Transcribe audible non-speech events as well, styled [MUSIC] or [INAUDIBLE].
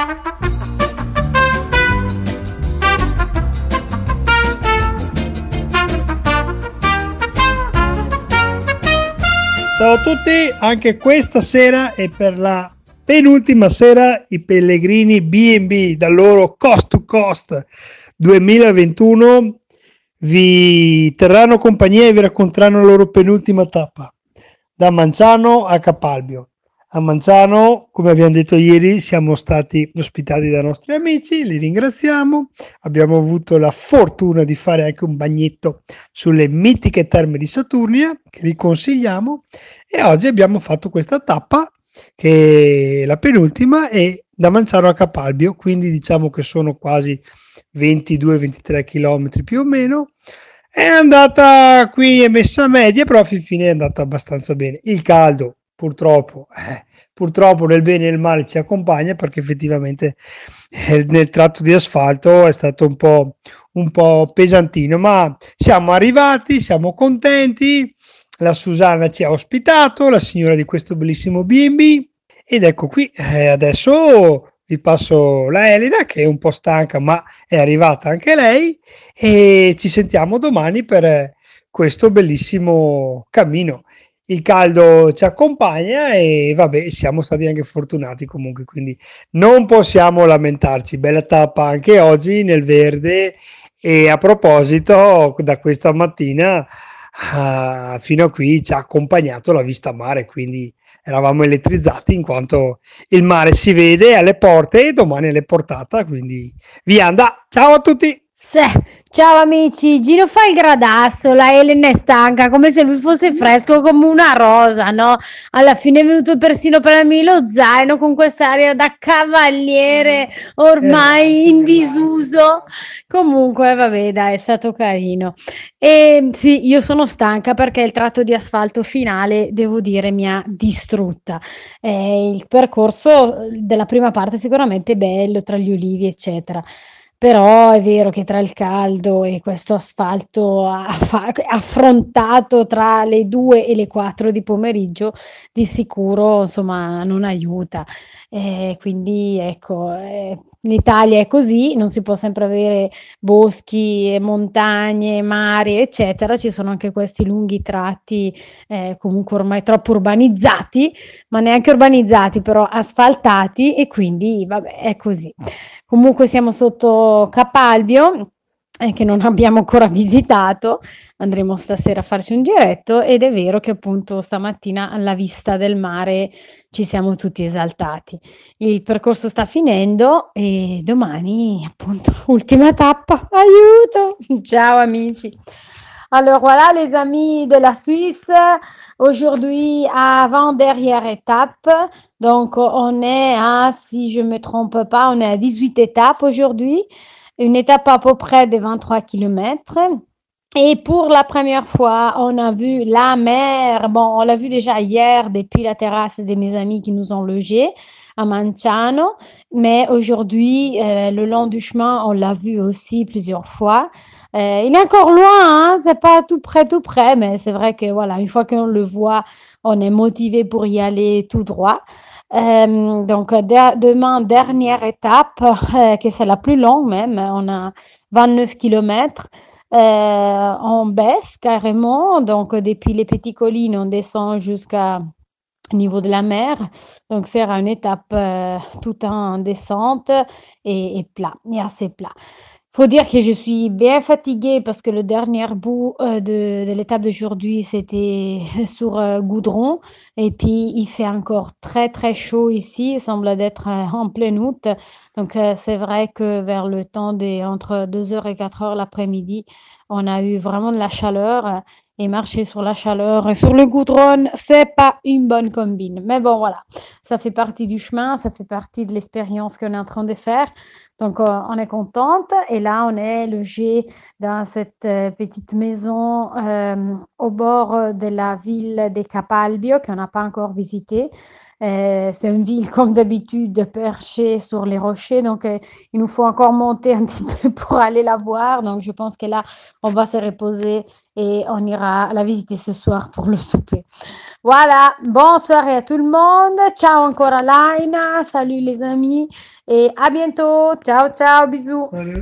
Ciao a tutti, anche questa sera e per la penultima sera i pellegrini B&B dal loro Cost to Cost 2021 vi terranno compagnia e vi racconteranno la loro penultima tappa da Manciano a Capalbio. A Manciano, come abbiamo detto ieri, siamo stati ospitati dai nostri amici, li ringraziamo. Abbiamo avuto la fortuna di fare anche un bagnetto sulle mitiche terme di Saturnia, che vi consigliamo. E oggi abbiamo fatto questa tappa, che è la penultima, e da Manciano a Capalbio, quindi diciamo che sono quasi 22-23 km più o meno. È andata qui, è messa media, però a fin fine è andata abbastanza bene. Il caldo, purtroppo, eh, purtroppo nel bene e nel male ci accompagna perché effettivamente eh, nel tratto di asfalto è stato un po', un po' pesantino, ma siamo arrivati, siamo contenti. La Susanna ci ha ospitato, la signora di questo bellissimo B&B ed ecco qui, eh, adesso vi passo la Elena che è un po' stanca ma è arrivata anche lei e ci sentiamo domani per questo bellissimo cammino. Il caldo ci accompagna e vabbè, siamo stati anche fortunati comunque, quindi non possiamo lamentarci. Bella tappa anche oggi nel verde e a proposito, da questa mattina uh, fino a qui ci ha accompagnato la vista mare, quindi eravamo elettrizzati in quanto il mare si vede alle porte e domani è portata, quindi via andà. Ciao a tutti! Ciao amici, Gino fa il gradasso, la Elena è stanca, come se lui fosse fresco come una rosa, no? Alla fine è venuto persino per me lo zaino con quest'aria da cavaliere ormai in disuso. Comunque, vabbè, dai, è stato carino. E sì, io sono stanca perché il tratto di asfalto finale, devo dire, mi ha distrutta. Eh, il percorso della prima parte sicuramente è bello, tra gli ulivi, eccetera. Però è vero che tra il caldo e questo asfalto affrontato tra le 2 e le 4 di pomeriggio, di sicuro insomma non aiuta. Eh, quindi ecco, eh, l'Italia è così, non si può sempre avere boschi, montagne, mari, eccetera. Ci sono anche questi lunghi tratti, eh, comunque ormai troppo urbanizzati, ma neanche urbanizzati, però asfaltati e quindi vabbè, è così. Comunque siamo sotto Capalbio eh, che non abbiamo ancora visitato, andremo stasera a farci un giretto ed è vero che appunto stamattina alla vista del mare ci siamo tutti esaltati. Il percorso sta finendo e domani appunto [LAUGHS] ultima tappa, aiuto! Ciao amici! Alors voilà les amis de la Suisse, aujourd'hui avant-dernière étape. Donc on est à, si je ne me trompe pas, on est à 18 étapes aujourd'hui. Une étape à peu près de 23 km. Et pour la première fois, on a vu la mer. Bon, on l'a vu déjà hier depuis la terrasse de mes amis qui nous ont logés à Manciano. Mais aujourd'hui, euh, le long du chemin, on l'a vu aussi plusieurs fois. Euh, il est encore loin, hein, c'est pas tout près, tout près, mais c'est vrai que voilà, une fois qu'on le voit, on est motivé pour y aller tout droit. Euh, donc de- demain, dernière étape, euh, que c'est la plus longue même, on a 29 km. on baisse carrément, donc depuis les petites collines, on descend jusqu'à niveau de la mer. Donc c'est une étape euh, tout en descente et, et plat, et assez plat faut dire que je suis bien fatiguée parce que le dernier bout euh, de, de l'étape d'aujourd'hui, c'était [LAUGHS] sur euh, goudron. Et puis, il fait encore très, très chaud ici. Il semble d'être euh, en plein août. Donc, c'est vrai que vers le temps des entre 2h et 4h l'après-midi, on a eu vraiment de la chaleur. Et marcher sur la chaleur et sur le goudron, c'est pas une bonne combine. Mais bon, voilà, ça fait partie du chemin, ça fait partie de l'expérience qu'on est en train de faire. Donc, euh, on est contente. Et là, on est logé dans cette euh, petite maison euh, au bord de la ville de Capalbio qu'on n'a pas encore visitée. Euh, c'est une ville, comme d'habitude, perchée sur les rochers. Donc, euh, il nous faut encore monter un [LAUGHS] petit peu pour aller la voir. Donc, je pense que là, on va se reposer et on ira la visiter ce soir pour le souper. Voilà, bonne soirée à tout le monde. Ciao encore Alaina. Salut les amis et à bientôt. Ciao, ciao, bisous. Salut.